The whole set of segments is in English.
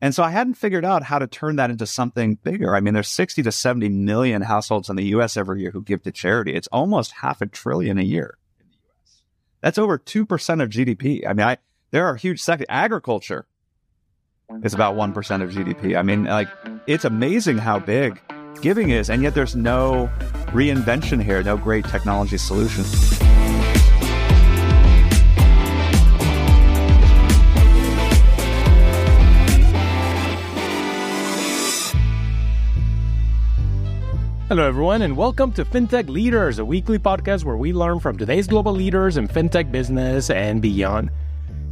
And so I hadn't figured out how to turn that into something bigger. I mean, there's 60 to 70 million households in the US every year who give to charity. It's almost half a trillion a year in the US. That's over 2% of GDP. I mean, I, there are huge sectors. Agriculture is about 1% of GDP. I mean, like, it's amazing how big giving is, and yet there's no reinvention here, no great technology solution. Hello, everyone, and welcome to FinTech Leaders, a weekly podcast where we learn from today's global leaders in FinTech business and beyond.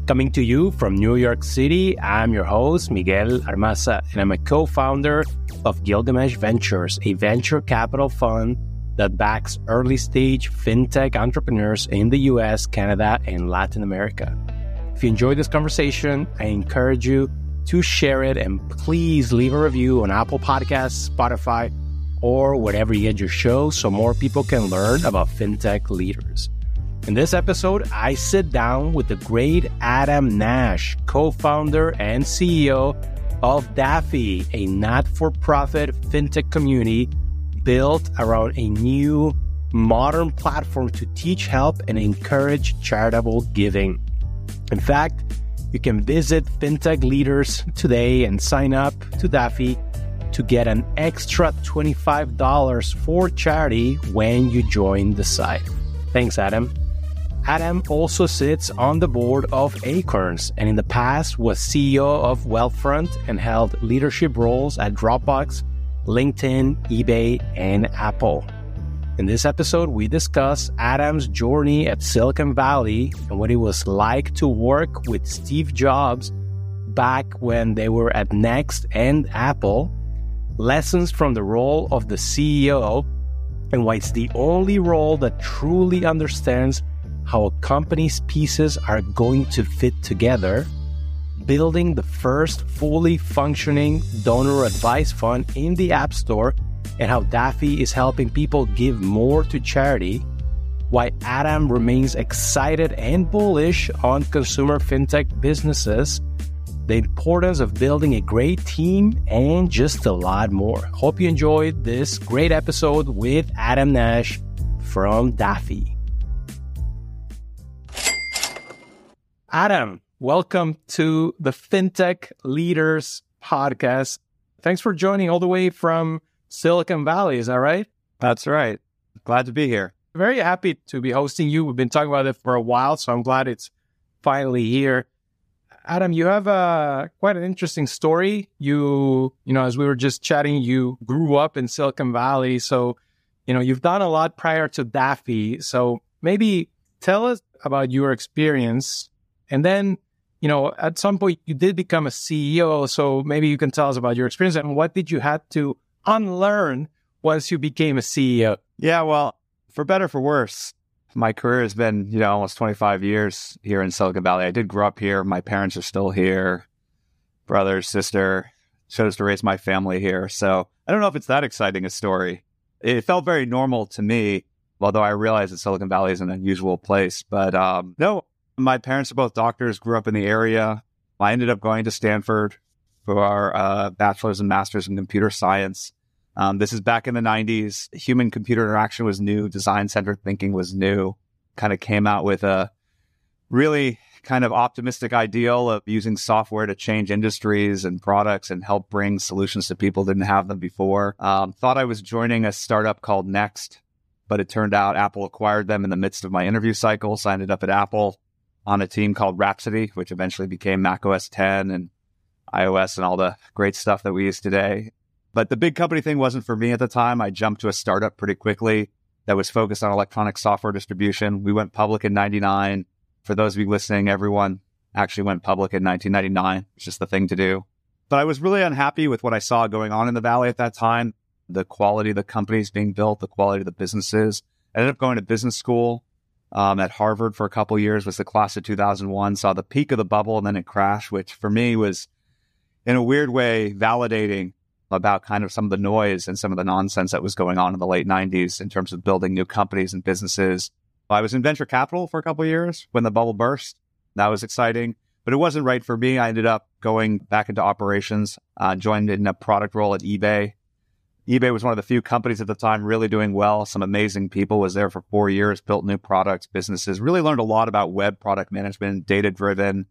Coming to you from New York City, I'm your host, Miguel Armaza, and I'm a co founder of Gilgamesh Ventures, a venture capital fund that backs early stage FinTech entrepreneurs in the US, Canada, and Latin America. If you enjoyed this conversation, I encourage you to share it and please leave a review on Apple Podcasts, Spotify, or wherever you get your show so more people can learn about fintech leaders. In this episode, I sit down with the great Adam Nash, co founder and CEO of Daffy, a not for profit fintech community built around a new modern platform to teach, help, and encourage charitable giving. In fact, you can visit fintech leaders today and sign up to Daffy to get an extra $25 for charity when you join the site. Thanks, Adam. Adam also sits on the board of Acorns and in the past was CEO of Wealthfront and held leadership roles at Dropbox, LinkedIn, eBay, and Apple. In this episode, we discuss Adam's journey at Silicon Valley and what it was like to work with Steve Jobs back when they were at Next and Apple, lessons from the role of the CEO, and why it's the only role that truly understands how a company's pieces are going to fit together, building the first fully functioning donor advised fund in the App Store, and how Daffy is helping people give more to charity, why Adam remains excited and bullish on consumer fintech businesses, the importance of building a great team, and just a lot more. Hope you enjoyed this great episode with Adam Nash from Daffy. Adam, welcome to the FinTech Leaders Podcast. Thanks for joining all the way from Silicon Valley. Is that right? That's right. Glad to be here. Very happy to be hosting you. We've been talking about it for a while, so I'm glad it's finally here. Adam, you have a quite an interesting story. You, you know, as we were just chatting, you grew up in Silicon Valley, so you know you've done a lot prior to Daffy. So maybe tell us about your experience and then, you know, at some point you did become a CEO. So maybe you can tell us about your experience and what did you have to unlearn once you became a CEO? Yeah, well, for better for worse, my career has been, you know, almost 25 years here in Silicon Valley. I did grow up here. My parents are still here. Brother, sister, chose to raise my family here. So I don't know if it's that exciting a story. It felt very normal to me, although I realize that Silicon Valley is an unusual place. But um, no, my parents are both doctors, grew up in the area. I ended up going to Stanford for our uh, bachelor's and master's in computer science. Um, this is back in the 90s. Human computer interaction was new, design centered thinking was new. Kind of came out with a really kind of optimistic ideal of using software to change industries and products and help bring solutions to people didn't have them before. Um, thought I was joining a startup called Next, but it turned out Apple acquired them in the midst of my interview cycle. Ended up at Apple on a team called Rhapsody, which eventually became Mac OS 10 and iOS and all the great stuff that we use today. But the big company thing wasn't for me at the time. I jumped to a startup pretty quickly that was focused on electronic software distribution. We went public in 99. For those of you listening, everyone actually went public in 1999. It's just the thing to do. But I was really unhappy with what I saw going on in the Valley at that time. The quality of the companies being built, the quality of the businesses. I ended up going to business school um, at Harvard for a couple years, was the class of 2001, saw the peak of the bubble and then it crashed, which for me was in a weird way validating about kind of some of the noise and some of the nonsense that was going on in the late 90s in terms of building new companies and businesses. I was in venture capital for a couple years when the bubble burst. That was exciting, but it wasn't right for me. I ended up going back into operations, uh, joined in a product role at eBay. eBay was one of the few companies at the time really doing well. Some amazing people was there for four years, built new products, businesses, really learned a lot about web product management, data driven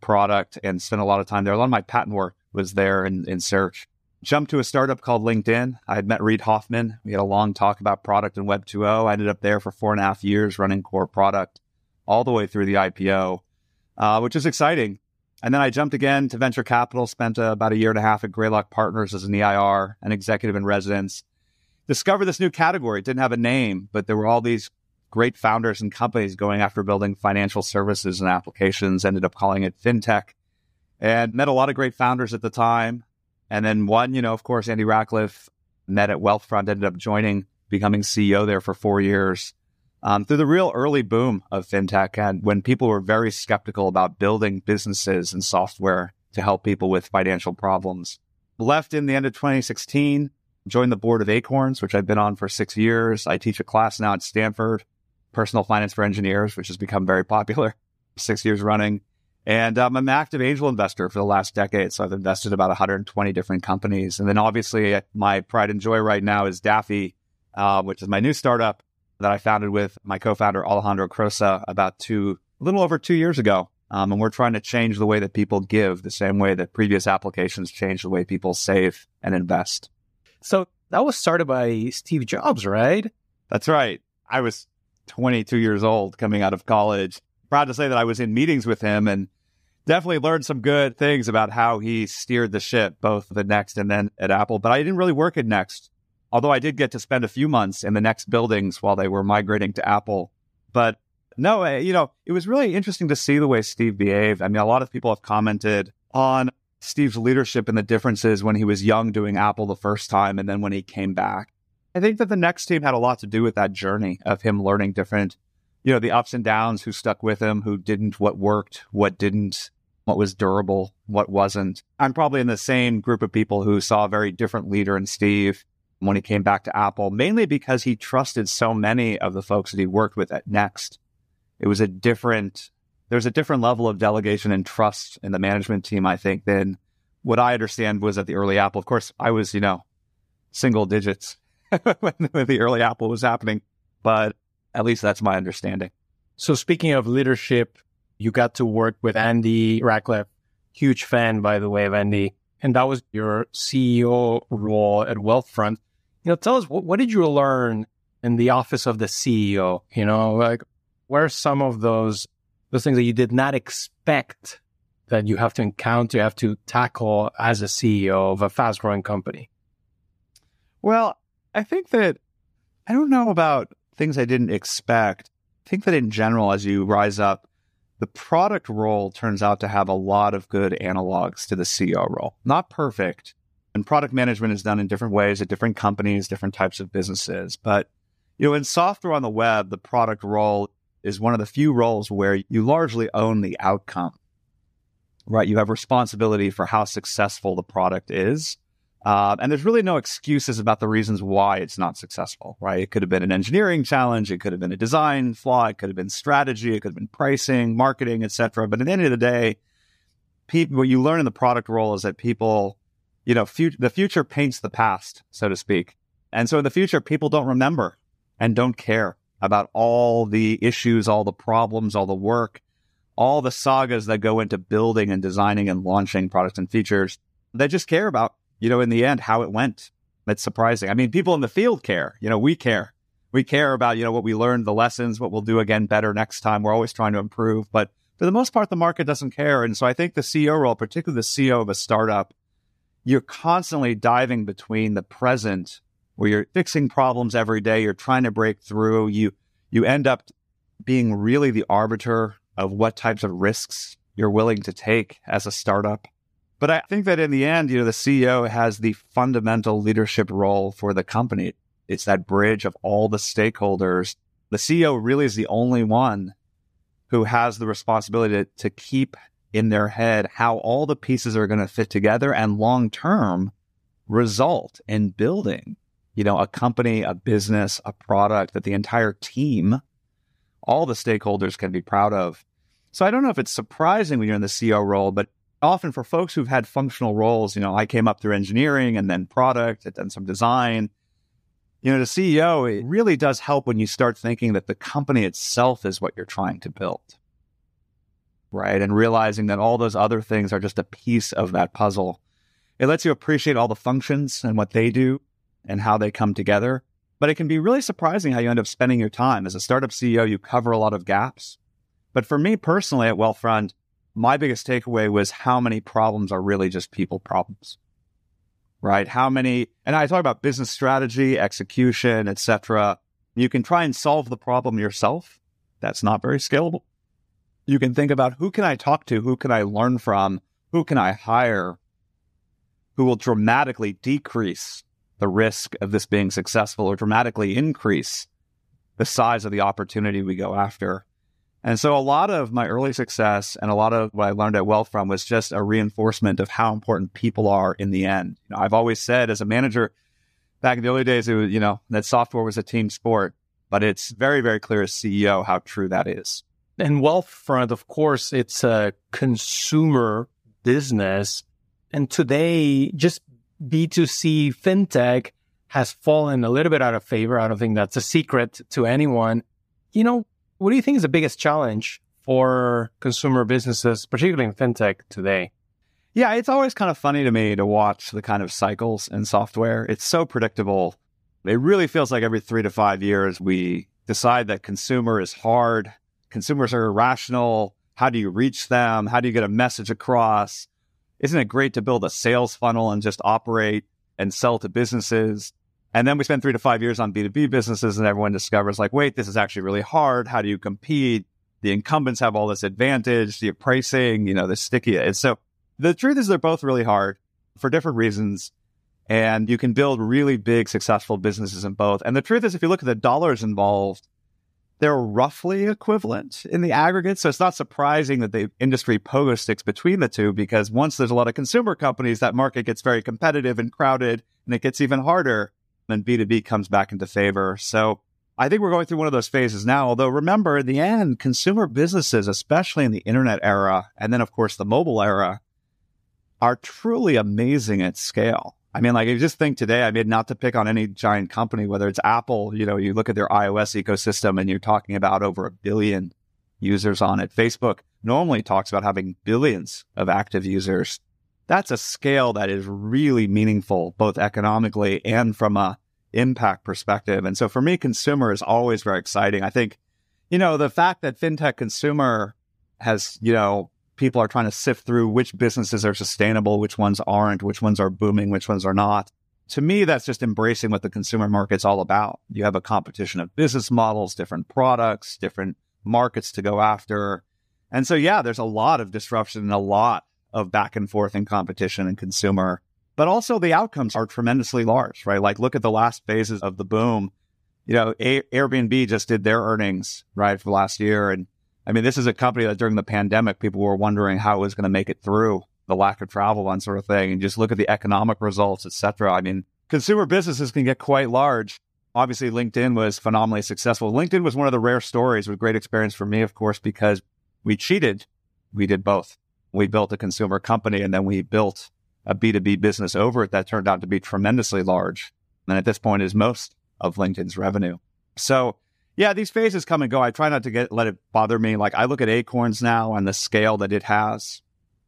product, and spent a lot of time there. A lot of my patent work was there in, in search. Jumped to a startup called LinkedIn. I had met Reid Hoffman. We had a long talk about product and Web 2.0. I ended up there for four and a half years running core product all the way through the IPO, uh, which is exciting. And then I jumped again to venture capital, spent uh, about a year and a half at Greylock Partners as an EIR, an executive in residence. Discovered this new category. It didn't have a name, but there were all these great founders and companies going after building financial services and applications, ended up calling it fintech, and met a lot of great founders at the time. And then one, you know, of course, Andy Rachleff met at Wealthfront, ended up joining, becoming CEO there for four years. Um, through the real early boom of fintech and when people were very skeptical about building businesses and software to help people with financial problems. Left in the end of 2016, joined the board of Acorns, which I've been on for six years. I teach a class now at Stanford, personal finance for engineers, which has become very popular, six years running. And um, I'm an active angel investor for the last decade. So I've invested about 120 different companies. And then obviously, uh, my pride and joy right now is Daffy, uh, which is my new startup that I founded with my co founder, Alejandro Crosa, about two, a little over two years ago. Um, and we're trying to change the way that people give the same way that previous applications changed the way people save and invest. So that was started by Steve Jobs, right? That's right. I was 22 years old coming out of college. Proud to say that I was in meetings with him and definitely learned some good things about how he steered the ship, both the Next and then at Apple. But I didn't really work at Next, although I did get to spend a few months in the Next buildings while they were migrating to Apple. But no, you know, it was really interesting to see the way Steve behaved. I mean, a lot of people have commented on Steve's leadership and the differences when he was young doing Apple the first time and then when he came back. I think that the Next team had a lot to do with that journey of him learning different, you know, the ups and downs, who stuck with him, who didn't, what worked, what didn't, what was durable, what wasn't. I'm probably in the same group of people who saw a very different leader in Steve when he came back to Apple, mainly because he trusted so many of the folks that he worked with at Next. It was a different, there's a different level of delegation and trust in the management team, I think, than what I understand was at the early Apple. Of course, I was, you know, single digits when, when the early Apple was happening, but at least that's my understanding. So speaking of leadership, you got to work with Andy Rachleff. Huge fan, by the way, of Andy. And that was your CEO role at Wealthfront. You know, tell us what, what did you learn in the office of the CEO? You know, like where are some of those those things that you did not expect that you have to encounter, you have to tackle as a CEO of a fast growing company? Well, I think that I don't know about things I didn't expect. I think that in general, as you rise up, the product role turns out to have a lot of good analogs to the CEO role. Not perfect. And product management is done in different ways at different companies, different types of businesses. But, you know, in software on the web, the product role is one of the few roles where you largely own the outcome, right? You have responsibility for how successful the product is. Uh, and there's really no excuses about the reasons why it's not successful, right? It could have been an engineering challenge, it could have been a design flaw, it could have been strategy, it could have been pricing, marketing, etc. But at the end of the day, people, what you learn in the product role is that people, you know, fut- the future paints the past, so to speak. And so in the future, people don't remember and don't care about all the issues, all the problems, all the work, all the sagas that go into building and designing and launching products and features. They just care about you know, in the end, how it went. That's surprising. I mean, people in the field care. You know, we care. We care about, you know, what we learned, the lessons, what we'll do again better next time. We're always trying to improve. But for the most part, the market doesn't care. And so I think the CEO role, particularly the CEO of a startup, you're constantly diving between the present where you're fixing problems every day. You're trying to break through. You, you end up being really the arbiter of what types of risks you're willing to take as a startup. But I think that in the end, you know, the CEO has the fundamental leadership role for the company. It's that bridge of all the stakeholders. The CEO really is the only one who has the responsibility to, to keep in their head how all the pieces are going to fit together and long term result in building, you know, a company, a business, a product that the entire team, all the stakeholders can be proud of. So I don't know if it's surprising when you're in the CEO role, but often for folks who've had functional roles, you know, I came up through engineering and then product and then some design. You know, the CEO, it really does help when you start thinking that the company itself is what you're trying to build. Right. And realizing that all those other things are just a piece of that puzzle. It lets you appreciate all the functions and what they do and how they come together. But it can be really surprising how you end up spending your time. As a startup CEO, you cover a lot of gaps. But for me personally at Wealthfront, my biggest takeaway was how many problems are really just people problems. Right? How many and I talk about business strategy, execution, etc. You can try and solve the problem yourself. That's not very scalable. You can think about who can I talk to? Who can I learn from? Who can I hire? Who will dramatically decrease the risk of this being successful or dramatically increase the size of the opportunity we go after. And so a lot of my early success and a lot of what I learned at Wealthfront was just a reinforcement of how important people are in the end. You know, I've always said as a manager back in the early days, it was, you know, that software was a team sport, but it's very, very clear as CEO how true that is. And Wealthfront, of course, it's a consumer business. And today, just B2C fintech has fallen a little bit out of favor. I don't think that's a secret to anyone. You know, what do you think is the biggest challenge for consumer businesses, particularly in fintech today? Yeah, it's always kind of funny to me to watch the kind of cycles in software. It's so predictable. It really feels like every three to five years we decide that consumer is hard, consumers are irrational. How do you reach them? How do you get a message across? Isn't it great to build a sales funnel and just operate and sell to businesses? And then we spend three to five years on B2B businesses and everyone discovers like, wait, this is actually really hard. How do you compete? The incumbents have all this advantage, the pricing, you know, the sticky. And so the truth is they're both really hard for different reasons. And you can build really big, successful businesses in both. And the truth is, if you look at the dollars involved, they're roughly equivalent in the aggregate. So it's not surprising that the industry pogo sticks between the two because once there's a lot of consumer companies, that market gets very competitive and crowded and it gets even harder then B2B comes back into favor. So I think we're going through one of those phases now. Although remember, in the end, consumer businesses, especially in the internet era, and then of course the mobile era, are truly amazing at scale. I mean, like, if you just think today, I mean, not to pick on any giant company, whether it's Apple, you know, you look at their iOS ecosystem and you're talking about over a billion users on it. Facebook normally talks about having billions of active users that's a scale that is really meaningful, both economically and from a impact perspective. And so for me, consumer is always very exciting. I think, you know, the fact that fintech consumer has, you know, people are trying to sift through which businesses are sustainable, which ones aren't, which ones are booming, which ones are not. To me, that's just embracing what the consumer market's all about. You have a competition of business models, different products, different markets to go after. And so, yeah, there's a lot of disruption and a lot of back and forth and competition and consumer. But also the outcomes are tremendously large, right? Like look at the last phases of the boom. You know, a- Airbnb just did their earnings, right, for last year. And I mean, this is a company that during the pandemic, people were wondering how it was going to make it through the lack of travel and sort of thing. And just look at the economic results, et cetera. I mean, consumer businesses can get quite large. Obviously, LinkedIn was phenomenally successful. LinkedIn was one of the rare stories with great experience for me, of course, because we cheated. We did both we built a consumer company and then we built a B2B business over it that turned out to be tremendously large. And at this point is most of LinkedIn's revenue. So yeah, these phases come and go. I try not to get, let it bother me. Like I look at Acorns now and the scale that it has,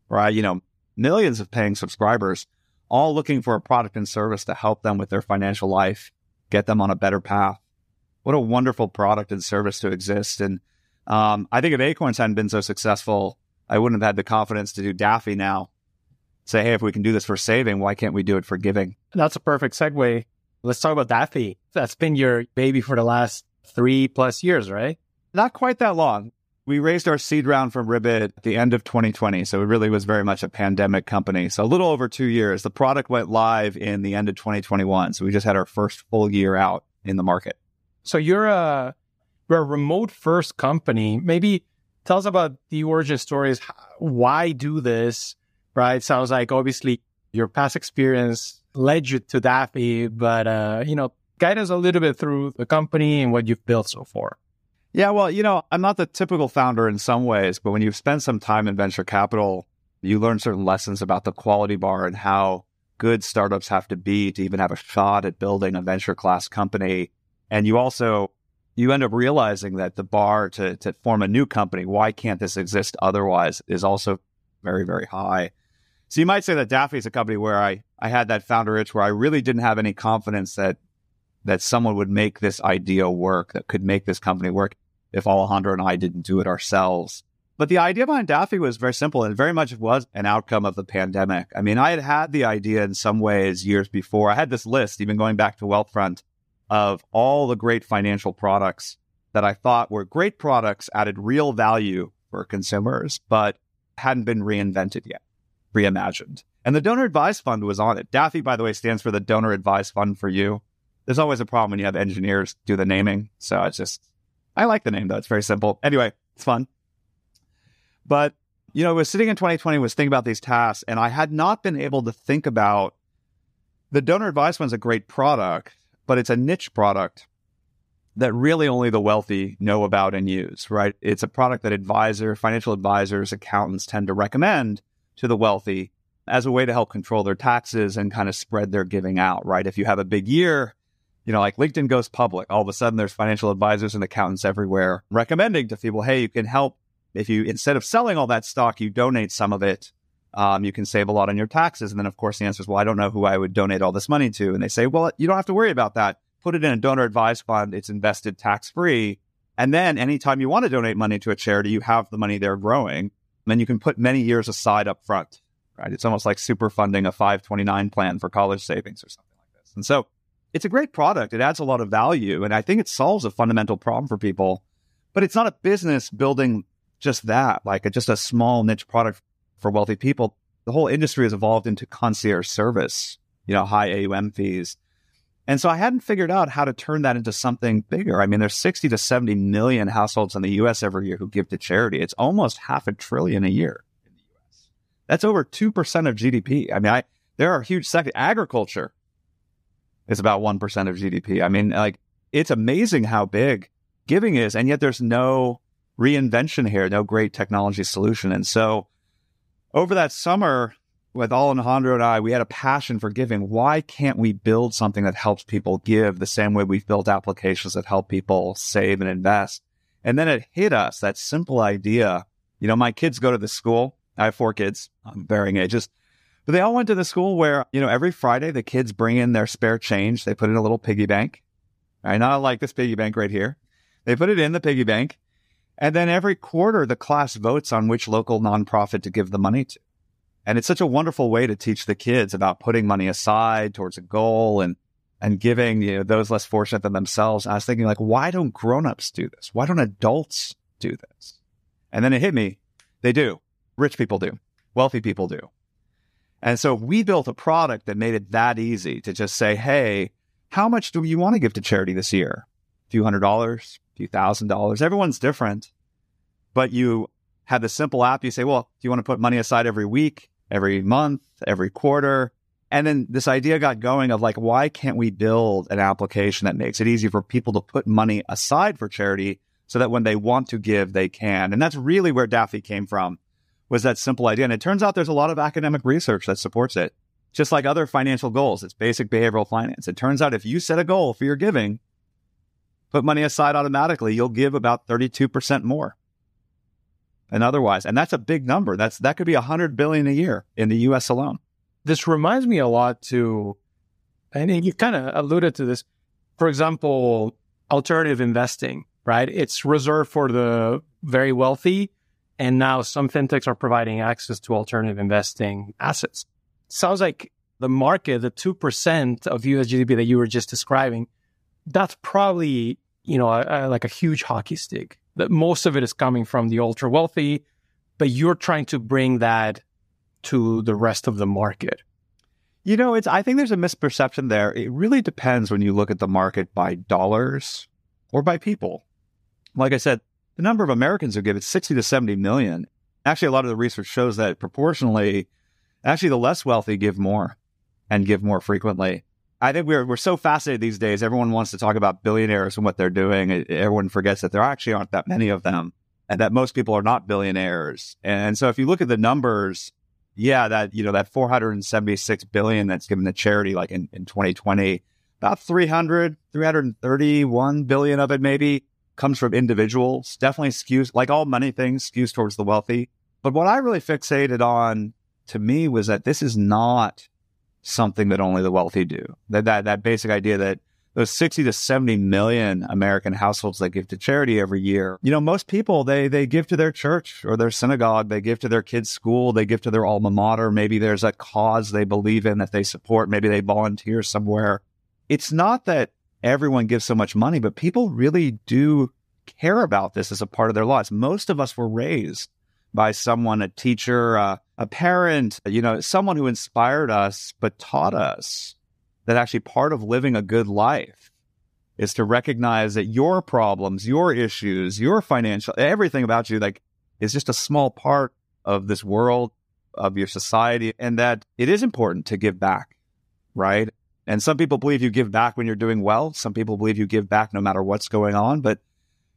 right? You know, millions of paying subscribers, all looking for a product and service to help them with their financial life, get them on a better path. What a wonderful product and service to exist. And um, I think if Acorns hadn't been so successful, I wouldn't have had the confidence to do Daffy now. Say, hey, if we can do this for saving, why can't we do it for giving? That's a perfect segue. Let's talk about Daffy. That's been your baby for the last three plus years, right? Not quite that long. We raised our seed round from Ribbit at the end of 2020. So it really was very much a pandemic company. So a little over two years. The product went live in the end of 2021. So we just had our first full year out in the market. So you're a, you're a remote first company. Maybe tell us about the origin stories. Why do this? Right? Sounds like obviously your past experience led you to Daffy, but uh, you know, guide us a little bit through the company and what you've built so far. Yeah, well, you know, I'm not the typical founder in some ways, but when you've spent some time in venture capital, You learn certain lessons about the quality bar and how good startups have to be to even have a shot at building a venture class company. And you also you end up realizing that the bar to to form a new company, why can't this exist otherwise, is also very, very high. So you might say that Daffy is a company where I, I had that founder itch where I really didn't have any confidence that that someone would make this idea work, that could make this company work if Alejandro and I didn't do it ourselves. But the idea behind Daffy was very simple and very much was an outcome of the pandemic. I mean, I had had the idea in some ways years before. I had this list, even going back to Wealthfront, of all the great financial products that I thought were great products, added real value for consumers, but hadn't been reinvented yet, reimagined. And the donor advised fund was on it. Daffy, by the way, stands for the donor advised fund for you. There's always a problem when you have engineers do the naming. So it's just, I like the name though. It's very simple. Anyway, it's fun. But, you know, I was sitting in 2020, was thinking about these tasks, and I had not been able to think about the donor advised is a great product, but it's a niche product that really only the wealthy know about and use, right? It's a product that advisor, financial advisors, accountants tend to recommend to the wealthy as a way to help control their taxes and kind of spread their giving out, right? If you have a big year, you know, like LinkedIn goes public, all of a sudden there's financial advisors and accountants everywhere recommending to people, hey, you can help if you instead of selling all that stock, you donate some of it. Um, you can save a lot on your taxes. And then, of course, the answer is, well, I don't know who I would donate all this money to. And they say, well, you don't have to worry about that put it in a donor advised fund. It's invested tax free. And then anytime you want to donate money to a charity, you have the money there growing. And then you can put many years aside up front, right? It's almost like super funding a 529 plan for college savings or something like this. And so it's a great product. It adds a lot of value. And I think it solves a fundamental problem for people, but it's not a business building just that, like a, just a small niche product for wealthy people. The whole industry has evolved into concierge service, you know, high AUM fees and so I hadn't figured out how to turn that into something bigger. I mean, there's 60 to 70 million households in the US every year who give to charity. It's almost half a trillion a year in the US. That's over 2% of GDP. I mean, I, there are huge sectors. Agriculture is about 1% of GDP. I mean, like, it's amazing how big giving is. And yet there's no reinvention here, no great technology solution. And so over that summer, with Alejandro and I, we had a passion for giving. Why can't we build something that helps people give the same way we've built applications that help people save and invest? And then it hit us that simple idea. You know, my kids go to the school. I have four kids, um, varying ages, but they all went to the school where, you know, every Friday the kids bring in their spare change. They put in a little piggy bank. Right. Not like this piggy bank right here. They put it in the piggy bank. And then every quarter, the class votes on which local nonprofit to give the money to. And it's such a wonderful way to teach the kids about putting money aside towards a goal and and giving you know those less fortunate than themselves. I was thinking like, why don't grown-ups do this? Why don't adults do this? And then it hit me. They do. Rich people do. Wealthy people do. And so we built a product that made it that easy to just say, hey, how much do you want to give to charity this year? A few hundred dollars, few thousand dollars. Everyone's different. But you have the simple app. You say, well, do you want to put money aside every week? every month, every quarter. And then this idea got going of like, why can't we build an application that makes it easy for people to put money aside for charity so that when they want to give, they can? And that's really where Daffy came from was that simple idea. And it turns out there's a lot of academic research that supports it. Just like other financial goals, it's basic behavioral finance. It turns out if you set a goal for your giving, put money aside automatically, you'll give about 32% more and otherwise. And that's a big number. That's that could be a hundred billion a year in the US alone. This reminds me a lot to and you kind of alluded to this. For example, alternative investing, right? It's reserved for the very wealthy. And now some fintechs are providing access to alternative investing assets. Sounds like the market, the 2% of US GDP that you were just describing, that's probably, you know, a, a, like a huge hockey stick that most of it is coming from the ultra wealthy, but you're trying to bring that to the rest of the market. You know, it's I think there's a misperception there. It really depends when you look at the market by dollars or by people. Like I said, the number of Americans who give it 60 to 70 million. Actually, a lot of the research shows that proportionally, actually the less wealthy give more and give more frequently. I think we're we're so fascinated these days. Everyone wants to talk about billionaires and what they're doing. Everyone forgets that there actually aren't that many of them, and that most people are not billionaires. And so, if you look at the numbers, yeah, that you know that 476 billion that's given to charity, like in, in 2020, about 300, 331 billion of it maybe comes from individuals. Definitely skews, like all money things, skews towards the wealthy. But what I really fixated on to me was that this is not something that only the wealthy do. That that that basic idea that those 60 to 70 million American households that give to charity every year. You know, most people they they give to their church or their synagogue, they give to their kids' school, they give to their alma mater, maybe there's a cause they believe in that they support, maybe they volunteer somewhere. It's not that everyone gives so much money, but people really do care about this as a part of their lives. Most of us were raised by someone, a teacher, uh, a parent, you know, someone who inspired us, but taught us that actually part of living a good life is to recognize that your problems, your issues, your financial, everything about you, like, is just a small part of this world, of your society, and that it is important to give back, right? And some people believe you give back when you're doing well. Some people believe you give back no matter what's going on. But,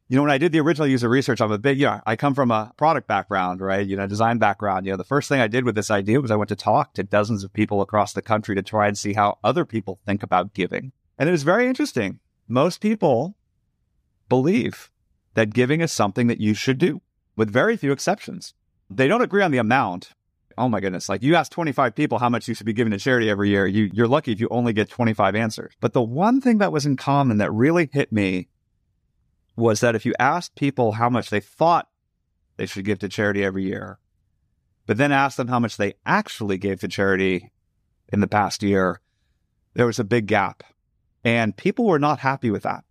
you know, when I did the original user research, I'm a big, yeah, I come from a product background, right? You know, design background. You know, the first thing I did with this idea was I went to talk to dozens of people across the country to try and see how other people think about giving. And it was very interesting. Most people believe that giving is something that you should do, with very few exceptions. They don't agree on the amount, oh my goodness, like you ask 25 people how much you should be giving to charity every year. You, you're lucky if you only get 25 answers. But the one thing that was in common that really hit me was that if you asked people how much they thought they should give to charity every year, but then asked them how much they actually gave to charity in the past year, there was a big gap. And people were not happy with that.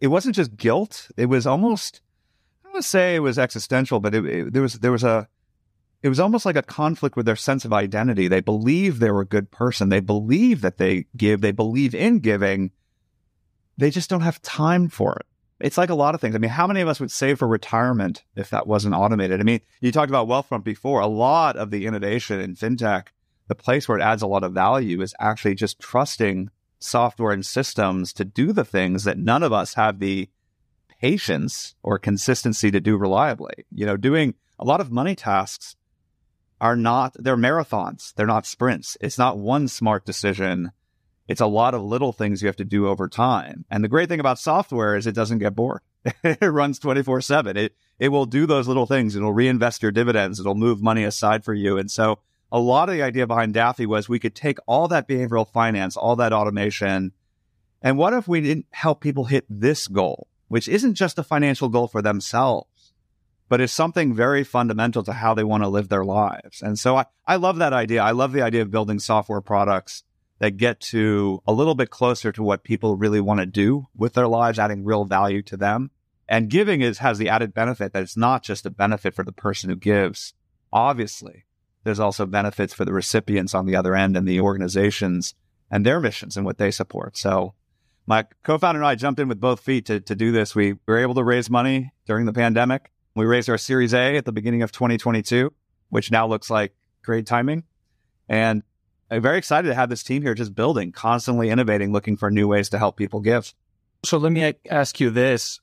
It wasn't just guilt. It was almost, I to say it was existential, but it, it, there was, there was a, it was almost like a conflict with their sense of identity. They believe they're a good person. They believe that they give. They believe in giving. They just don't have time for it. It's like a lot of things. I mean, how many of us would save for retirement if that wasn't automated? I mean, you talked about Wealthfront before. A lot of the innovation in fintech, the place where it adds a lot of value is actually just trusting software and systems to do the things that none of us have the patience or consistency to do reliably. You know, doing a lot of money tasks are not, they're marathons. They're not sprints. It's not one smart decision. It's a lot of little things you have to do over time. And the great thing about software is it doesn't get bored. it runs 24 seven. It, it will do those little things. It'll reinvest your dividends. It'll move money aside for you. And so a lot of the idea behind Daffy was we could take all that behavioral finance, all that automation. And what if we didn't help people hit this goal, which isn't just a financial goal for themselves? but is something very fundamental to how they want to live their lives. And so I, I love that idea. I love the idea of building software products that get to a little bit closer to what people really want to do with their lives, adding real value to them. And giving is has the added benefit that it's not just a benefit for the person who gives. Obviously, there's also benefits for the recipients on the other end and the organizations and their missions and what they support. So my co-founder and I jumped in with both feet to, to do this. We were able to raise money during the pandemic we raised our Series A at the beginning of 2022, which now looks like great timing. And I'm very excited to have this team here just building, constantly innovating, looking for new ways to help people give. So let me ask you this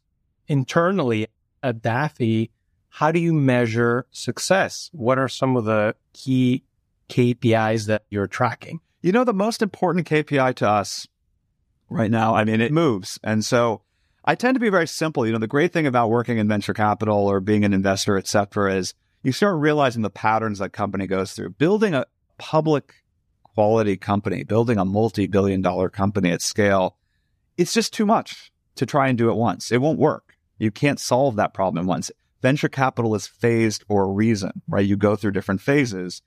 internally at Daffy, how do you measure success? What are some of the key KPIs that you're tracking? You know, the most important KPI to us right now, I mean, it moves. And so I tend to be very simple. You know, the great thing about working in venture capital or being an investor, et cetera, is you start realizing the patterns that company goes through. Building a public quality company, building a multi-billion dollar company at scale, it's just too much to try and do it once. It won't work. You can't solve that problem at once. Venture capital is phased for a reason, right? You go through different phases.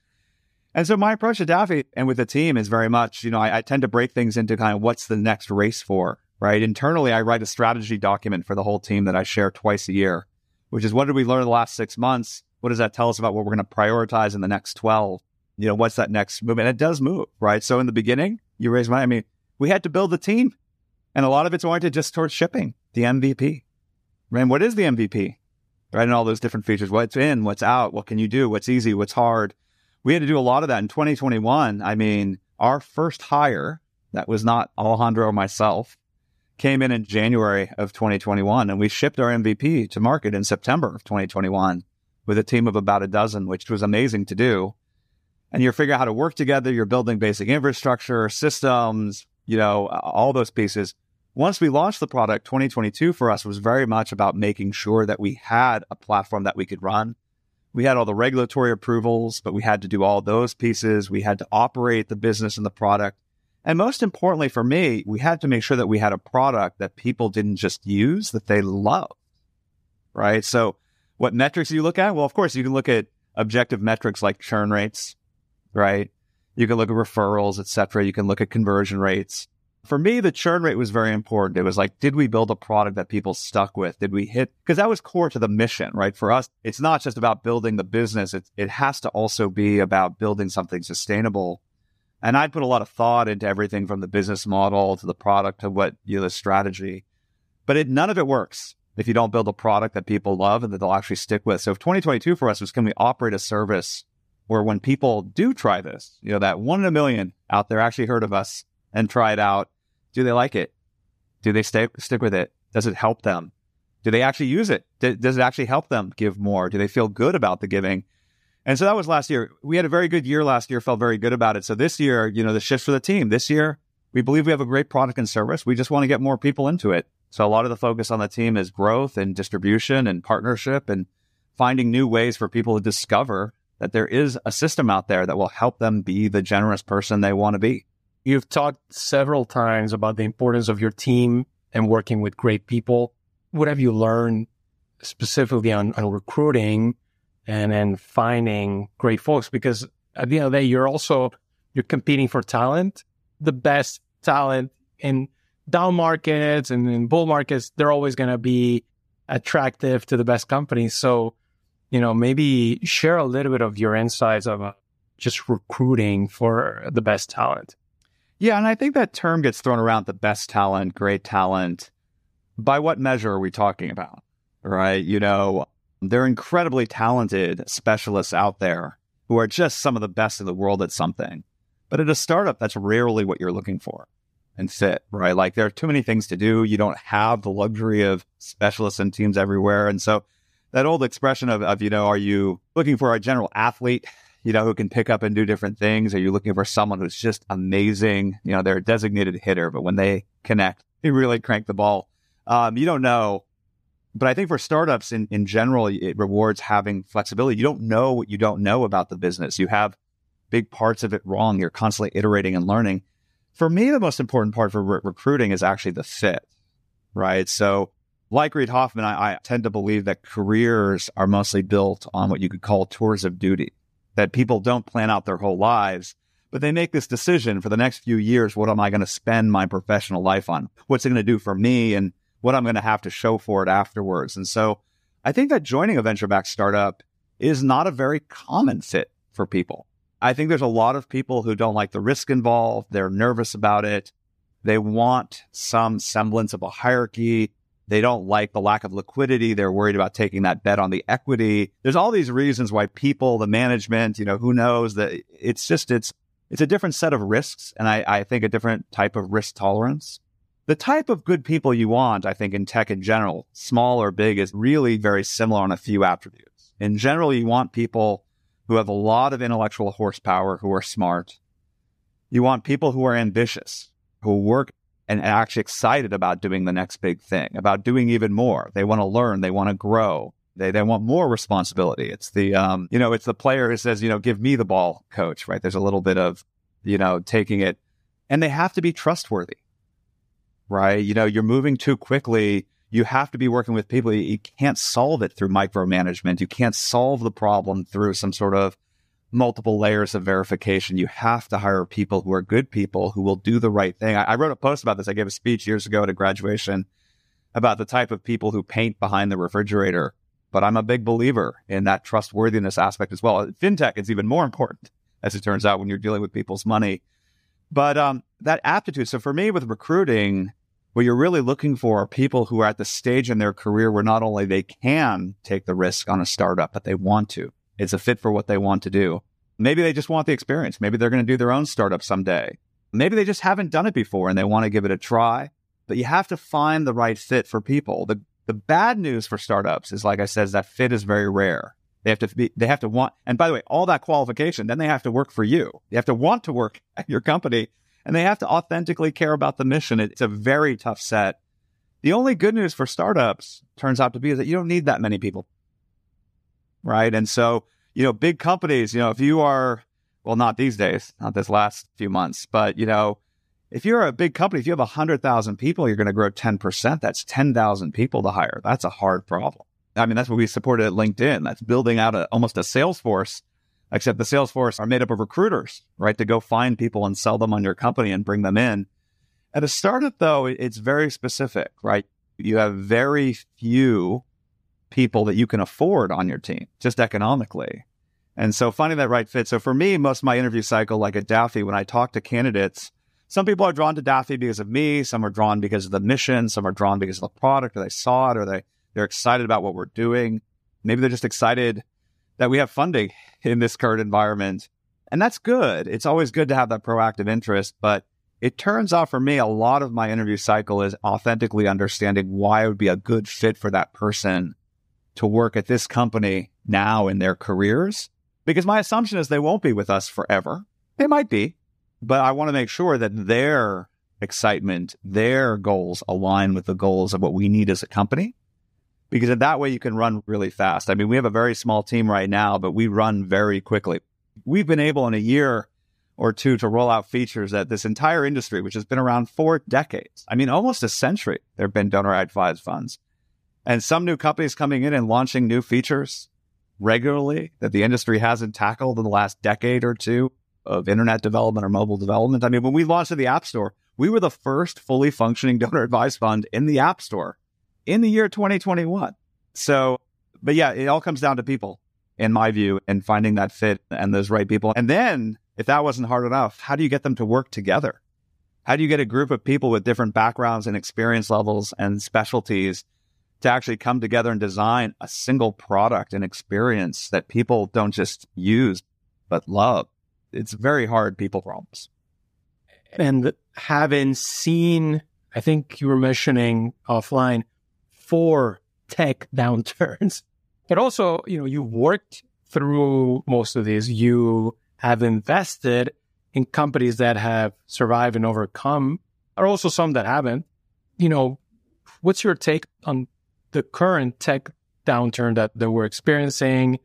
And so my approach to Daffy and with the team is very much, you know, I, I tend to break things into kind of what's the next race for right? Internally, I write a strategy document for the whole team that I share twice a year, which is what did we learn in the last six months? What does that tell us about what we're going to prioritize in the next 12? You know, what's that next move? And it does move, right? So in the beginning, you raise money. I mean, we had to build the team and a lot of it's oriented just towards shipping the MVP. Man, what is the MVP? Right. And all those different features. What's in, what's out, what can you do? What's easy, what's hard? We had to do a lot of that in 2021. I mean, our first hire, that was not Alejandro or myself, came in in January of 2021 and we shipped our MVP to market in September of 2021 with a team of about a dozen, which was amazing to do. And you're figuring out how to work together. You're building basic infrastructure, systems, you know, all those pieces. Once we launched the product, 2022 for us was very much about making sure that we had a platform that we could run. We had all the regulatory approvals, but we had to do all those pieces. We had to operate the business and the product. And most importantly for me, we had to make sure that we had a product that people didn't just use, that they love. Right. So what metrics do you look at? Well, of course, you can look at objective metrics like churn rates, right? You can look at referrals, et cetera. You can look at conversion rates. For me, the churn rate was very important. It was like, did we build a product that people stuck with? Did we hit? Because that was core to the mission, right? For us, it's not just about building the business. It, it has to also be about building something sustainable. And I'd put a lot of thought into everything from the business model to the product to what, you know, the strategy. But it, none of it works if you don't build a product that people love and that they'll actually stick with. So if 2022 for us was can we operate a service where when people do try this, you know, that one in a million out there actually heard of us and try it out, do they like it? Do they stay, stick with it? Does it help them? Do they actually use it? does it actually help them give more? Do they feel good about the giving? And so that was last year. We had a very good year last year, felt very good about it. So this year, you know, the shift for the team. This year, we believe we have a great product and service. We just want to get more people into it. So a lot of the focus on the team is growth and distribution and partnership and finding new ways for people to discover that there is a system out there that will help them be the generous person they want to be. You've talked several times about the importance of your team and working with great people. What have you learned specifically on, on recruiting and then finding great folks? Because at the end of the day, you're also you're competing for talent, the best talent in down markets and in bull markets, they're always going to be attractive to the best companies. So, you know, maybe share a little bit of your insights of uh, just recruiting for the best talent. Yeah. And I think that term gets thrown around the best talent, great talent. By what measure are we talking about? Right. You know, there are incredibly talented specialists out there who are just some of the best in the world at something. But at a startup, that's rarely what you're looking for and fit, right? Like there are too many things to do. You don't have the luxury of specialists and teams everywhere. And so that old expression of, of, you know, are you looking for a general athlete, you know, who can pick up and do different things? Are you looking for someone who's just amazing? You know, they're a designated hitter, but when they connect, they really crank the ball. Um, you don't know. But I think for startups in, in general, it rewards having flexibility. You don't know what you don't know about the business. You have big parts of it wrong. You're constantly iterating and learning for me, the most important part for re- recruiting is actually the fit, right? So, like Reid Hoffman, I, I tend to believe that careers are mostly built on what you could call tours of duty, that people don't plan out their whole lives, but they make this decision for the next few years. What am I going to spend my professional life on? What's it going to do for me and what I'm going to have to show for it afterwards? And so I think that joining a venture backed startup is not a very common fit for people. I think there's a lot of people who don't like the risk involved. They're nervous about it. They want some semblance of a hierarchy. They don't like the lack of liquidity. They're worried about taking that bet on the equity. There's all these reasons why people, the management, you know, who knows that it's just, it's, it's a different set of risks. And I, I think a different type of risk tolerance. The type of good people you want, I think in tech in general, small or big is really very similar on a few attributes. In general, you want people who have a lot of intellectual horsepower, who are smart. You want people who are ambitious, who work and actually excited about doing the next big thing, about doing even more. They want to learn, they want to grow. They, they want more responsibility. It's the, um, you know, it's the player who says, you know, give me the ball, coach, right? There's a little bit of, you know, taking it and they have to be trustworthy, right? You know, you're moving too quickly you have to be working with people. You can't solve it through micromanagement. You can't solve the problem through some sort of multiple layers of verification. You have to hire people who are good people who will do the right thing. I, I, wrote a post about this. I gave a speech years ago at a graduation about the type of people who paint behind the refrigerator. But I'm a big believer in that trustworthiness aspect as well. FinTech is even more important, as it turns out, when you're dealing with people's money. But um, that aptitude. So for me, with recruiting, what you're really looking for are people who are at the stage in their career where not only they can take the risk on a startup, but they want to. It's a fit for what they want to do. Maybe they just want the experience. Maybe they're going to do their own startup someday. Maybe they just haven't done it before and they want to give it a try. But you have to find the right fit for people. The, the bad news for startups is, like I said, that fit is very rare. They have to be, they have to want, and by the way, all that qualification, then they have to work for you. They have to want to work at your company and they have to authentically care about the mission. It's a very tough set. The only good news for startups turns out to be is that you don't need that many people. Right. And so, you know, big companies, you know, if you are, well, not these days, not this last few months, but, you know, if you're a big company, if you have 100,000 people, you're going to grow 10%. That's 10,000 people to hire. That's a hard problem. I mean, that's what we supported at LinkedIn. That's building out a, almost a sales force, except the sales force are made up of recruiters, right? To go find people and sell them on your company and bring them in. At a startup, though, it's very specific, right? You have very few people that you can afford on your team, just economically. And so finding that right fit. So for me, most of my interview cycle, like at Daffy, when I talk to candidates, some people are drawn to Daffy because of me. Some are drawn because of the mission. Some are drawn because of the product or they saw it or they, they're excited about what we're doing. Maybe they're just excited that we have funding in this current environment. And that's good. It's always good to have that proactive interest. But it turns out for me, a lot of my interview cycle is authentically understanding why it would be a good fit for that person to work at this company now in their careers. Because my assumption is they won't be with us forever. They might be, but I want to make sure that their excitement, their goals align with the goals of what we need as a company. Because in that way, you can run really fast. I mean, we have a very small team right now, but we run very quickly. We've been able in a year or two to roll out features that this entire industry, which has been around for decades, I mean, almost a century, there have been donor advised funds. And some new companies coming in and launching new features regularly that the industry hasn't tackled in the last decade or two of internet development or mobile development. I mean, when we launched in the App Store, we were the first fully functioning donor advised fund in the App Store in the year 2021. So, but yeah, it all comes down to people, in my view, and finding that fit and those right people. And then, if that wasn't hard enough, how do you get them to work together? How do you get a group of people with different backgrounds and experience levels and specialties to actually come together and design a single product and experience that people don't just use, but love? It's very hard people problems. And having seen, I think you were mentioning offline, four tech downturns. But also, you know, you worked through most of these. You have invested in companies that have survived and overcome, or also some that haven't. You know, what's your take on the current tech downturn that, that we're experiencing?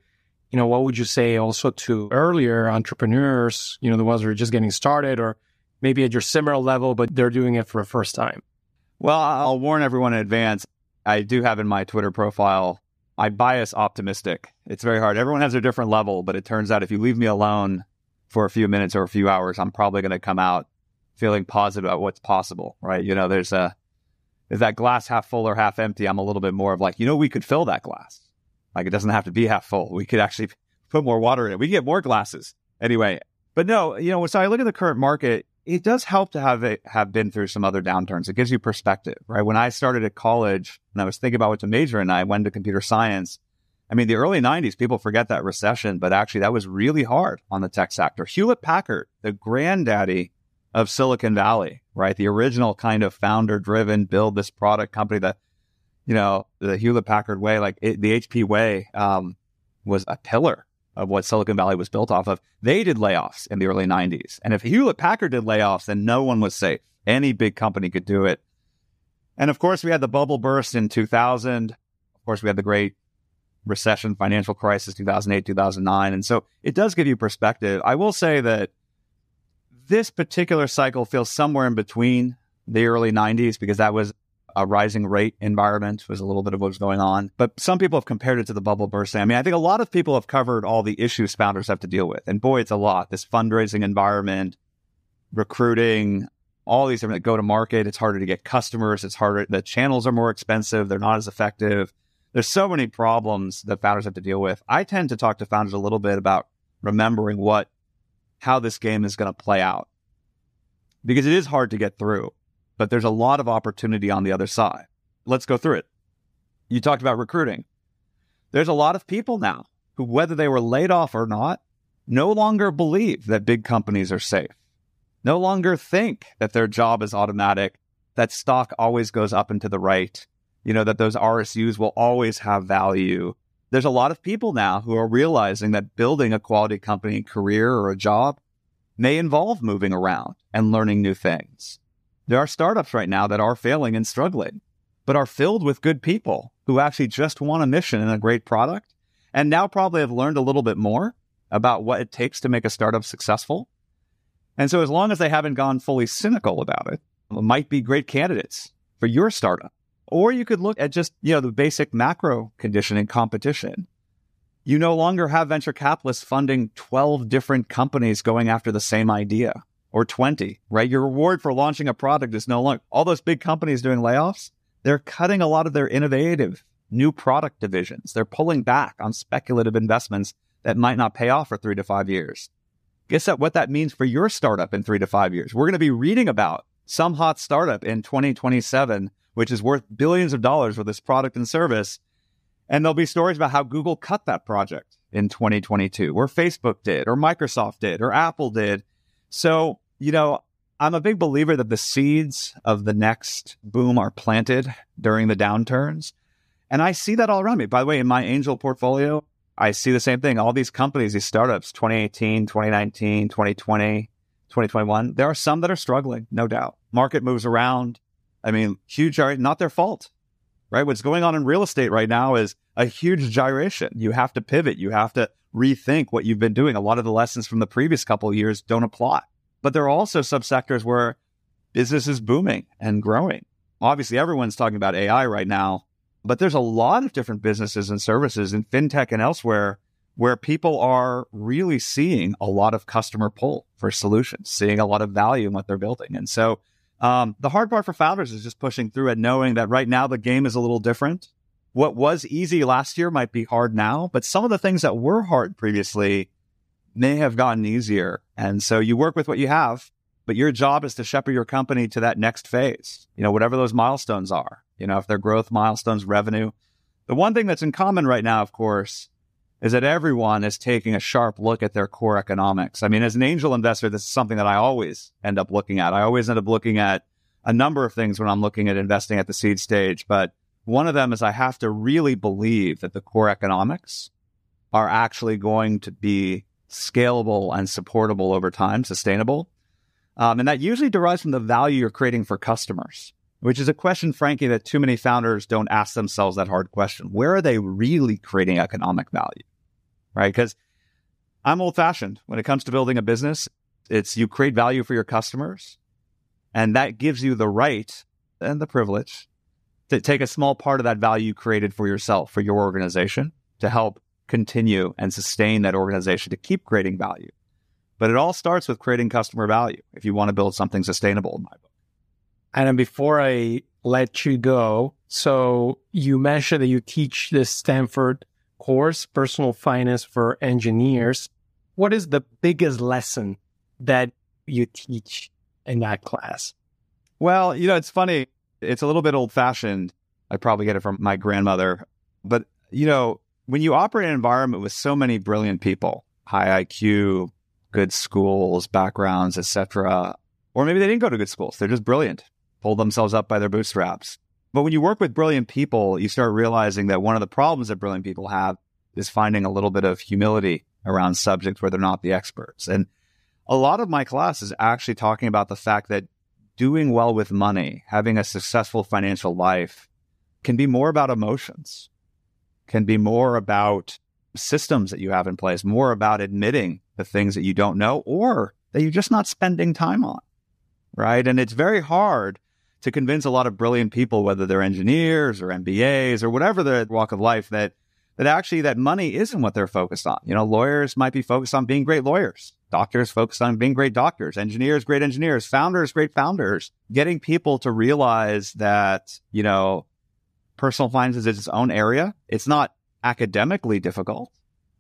You know, what would you say also to earlier entrepreneurs, you know, the ones who are just getting started or maybe at your similar level, but they're doing it for the first time? Well, I'll warn everyone in advance. I do have in my Twitter profile, I bias optimistic. It's very hard. Everyone has a different level, but it turns out if you leave me alone for a few minutes or a few hours, I'm probably going to come out feeling positive about what's possible, right? You know, there's a, is that glass half full or half empty? I'm a little bit more of like, you know, we could fill that glass. Like it doesn't have to be half full. We could actually put more water in it. We can get more glasses anyway. But no, you know, so I look at the current market it does help to have it have been through some other downturns. It gives you perspective, right? When I started at college and I was thinking about what to major in, I went to computer science. I mean, the early 90s, people forget that recession, but actually that was really hard on the tech sector. Hewlett Packard, the granddaddy of Silicon Valley, right? The original kind of founder driven build this product company that, you know, the Hewlett Packard way, like it, the HP way, um, was a pillar of what Silicon Valley was built off of, they did layoffs in the early 90s. And if Hewlett Packard did layoffs, then no one was safe. Any big company could do it. And of course, we had the bubble burst in 2000. Of course, we had the great recession, financial crisis, 2008, 2009. And so it does give you perspective. I will say that this particular cycle feels somewhere in between the early 90s because that was a rising rate environment was a little bit of what was going on. But some people have compared it to the bubble bursting. I mean, I think a lot of people have covered all the issues founders have to deal with. And boy, it's a lot. This fundraising environment, recruiting, all these different go to market. It's harder to get customers. It's harder. The channels are more expensive. They're not as effective. There's so many problems that founders have to deal with. I tend to talk to founders a little bit about remembering what, how this game is going to play out because it is hard to get through but there's a lot of opportunity on the other side. Let's go through it. You talked about recruiting. There's a lot of people now who, whether they were laid off or not, no longer believe that big companies are safe, no longer think that their job is automatic, that stock always goes up and to the right, you know, that those RSUs will always have value. There's a lot of people now who are realizing that building a quality company career or a job may involve moving around and learning new things. There are startups right now that are failing and struggling, but are filled with good people who actually just want a mission and a great product and now probably have learned a little bit more about what it takes to make a startup successful. And so as long as they haven't gone fully cynical about it, it might be great candidates for your startup. Or you could look at just, you know, the basic macro condition and competition. You no longer have venture capitalists funding 12 different companies going after the same idea or 20, right? Your reward for launching a product is no longer all those big companies doing layoffs. They're cutting a lot of their innovative new product divisions. They're pulling back on speculative investments that might not pay off for three to five years. Guess what that means for your startup in three to five years? We're going to be reading about some hot startup in 2027 which is worth billions of dollars for this product and service. And there'll be stories about how Google cut that project in 2022, or Facebook did, or Microsoft did, or Apple did. So, you know, I'm a big believer that the seeds of the next boom are planted during the downturns. And I see that all around me. By the way, in my angel portfolio, I see the same thing. All these companies, these startups, 2018, 2019, 2020, 2021, there are some that are struggling, no doubt. Market moves around. I mean, huge, not their fault, right? What's going on in real estate right now is a huge gyration. You have to pivot. You have to rethink what you've been doing. A lot of the lessons from the previous couple of years don't apply. But there are also subsectors where business is booming and growing. Obviously, everyone's talking about AI right now, but there's a lot of different businesses and services in fintech and elsewhere where people are really seeing a lot of customer pull for solutions, seeing a lot of value in what they're building. And so um, the hard part for founders is just pushing through and knowing that right now the game is a little different. What was easy last year might be hard now, but some of the things that were hard previously may have gotten easier. And so you work with what you have, but your job is to shepherd your company to that next phase, you know, whatever those milestones are, you know, if they're growth milestones, revenue. The one thing that's in common right now, of course, is that everyone is taking a sharp look at their core economics. I mean, as an angel investor, this is something that I always end up looking at. I always end up looking at a number of things when I'm looking at investing at the seed stage, but one of them is I have to really believe that the core economics are actually going to be scalable and supportable over time, sustainable. Um, and that usually derives from the value you're creating for customers, which is a question, frankly, that too many founders don't ask themselves that hard question. Where are they really creating economic value? Right? Because I'm old fashioned when it comes to building a business. It's you create value for your customers, and that gives you the right and the privilege to take a small part of that value created for yourself, for your organization, to help continue and sustain that organization to keep creating value. But it all starts with creating customer value if you want to build something sustainable in my book. And before I let you go, so you mentioned that you teach this Stanford course, personal finance for engineers. What is the biggest lesson that you teach in that class? Well, you know, it's funny. It's a little bit old fashioned. I probably get it from my grandmother. But, you know, when you operate in an environment with so many brilliant people, high IQ, good schools, backgrounds, etc., or maybe they didn't go to good schools, they're just brilliant, pulled themselves up by their bootstraps. But when you work with brilliant people, you start realizing that one of the problems that brilliant people have is finding a little bit of humility around subjects where they're not the experts. And a lot of my class is actually talking about the fact that doing well with money, having a successful financial life can be more about emotions, can be more about systems that you have in place, more about admitting the things that you don't know or that you're just not spending time on. Right. And it's very hard to convince a lot of brilliant people, whether they're engineers or MBAs or whatever their walk of life, that that actually that money isn't what they're focused on. You know, lawyers might be focused on being great lawyers, doctors focused on being great doctors, engineers, great engineers, founders, great founders. Getting people to realize that, you know, personal finance is its own area. It's not academically difficult,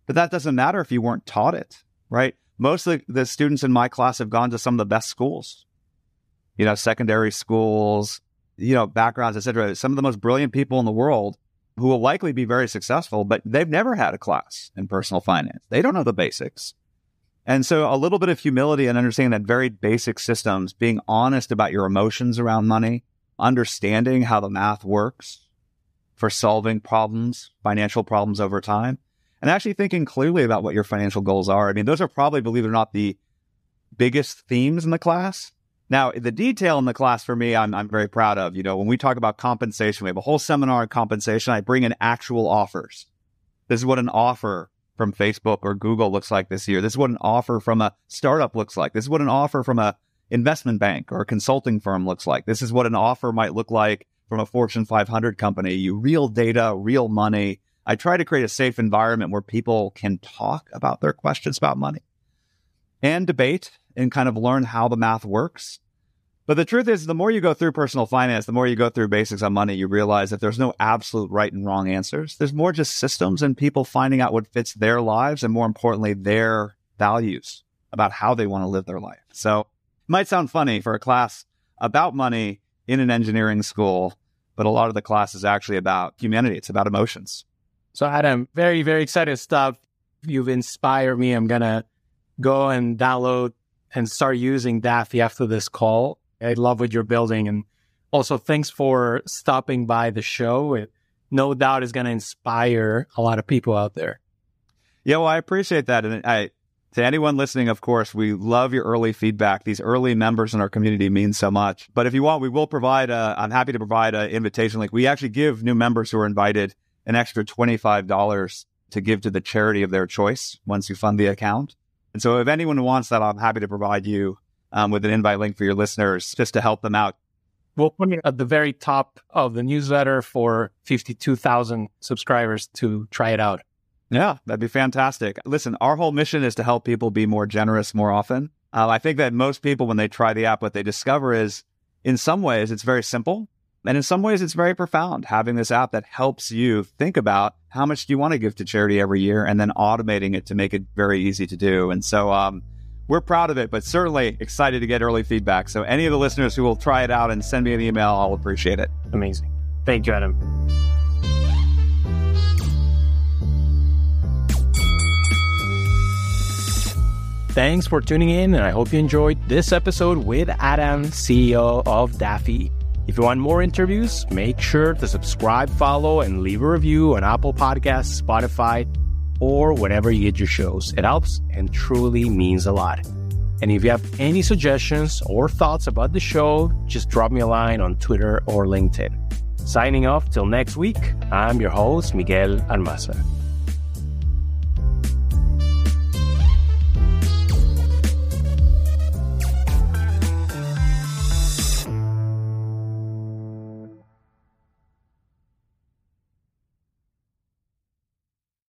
but that doesn't matter if you weren't taught it, right? Most of the, the students in my class have gone to some of the best schools you know, secondary schools, you know, backgrounds, etc. Some of the most brilliant people in the world who will likely be very successful, but they've never had a class in personal finance. They don't know the basics. And so a little bit of humility and understanding that very basic systems, being honest about your emotions around money, understanding how the math works, for solving problems, financial problems over time, and actually thinking clearly about what your financial goals are. I mean, those are probably, believe it or not, the biggest themes in the class. Now, the detail in the class for me, I'm, I'm very proud of. You know, when we talk about compensation, we have a whole seminar on compensation. I bring in actual offers. This is what an offer from Facebook or Google looks like this year. This is what an offer from a startup looks like. This is what an offer from a investment bank or a consulting firm looks like. This is what an offer might look like from a Fortune 500 company. You real data, real money. I try to create a safe environment where people can talk about their questions about money and debate and kind of learn how the math works. But the truth is, the more you go through personal finance, the more you go through basics on money, you realize that there's no absolute right and wrong answers. There's more just systems and people finding out what fits their lives and more importantly, their values about how they want to live their life. So it might sound funny for a class about money in an engineering school, but a lot of the class is actually about humanity. It's about emotions. So Adam, very, very excited stuff. You've inspired me. I'm going to go and download and start using Daffy after this call. I love what you're building. And also, thanks for stopping by the show. It no doubt is going to inspire a lot of people out there. Yeah, well, I appreciate that. And I, to anyone listening, of course, we love your early feedback. These early members in our community mean so much. But if you want, we will provide, a, I'm happy to provide an invitation link. We actually give new members who are invited an extra $25 to give to the charity of their choice once you fund the account. And so if anyone wants that, I'm happy to provide you um, with an invite link for your listeners just to help them out. We'll put it at the very top of the newsletter for 52,000 subscribers to try it out. Yeah, that'd be fantastic. Listen, our whole mission is to help people be more generous more often. Uh, I think that most people, when they try the app, what they discover is in some ways it's very simple. And in some ways, it's very profound having this app that helps you think about how much do you want to give to charity every year and then automating it to make it very easy to do. And so, um, we're proud of it, but certainly excited to get early feedback. So, any of the listeners who will try it out and send me an email, I'll appreciate it. Amazing. Thank you, Adam. Thanks for tuning in, and I hope you enjoyed this episode with Adam, CEO of Daffy. If you want more interviews, make sure to subscribe, follow, and leave a review on Apple Podcasts, Spotify, or wherever you get your shows. It helps and truly means a lot. And if you have any suggestions or thoughts about the show, just drop me a line on Twitter or LinkedIn. Signing off till next week, I'm your host, Miguel Armaza.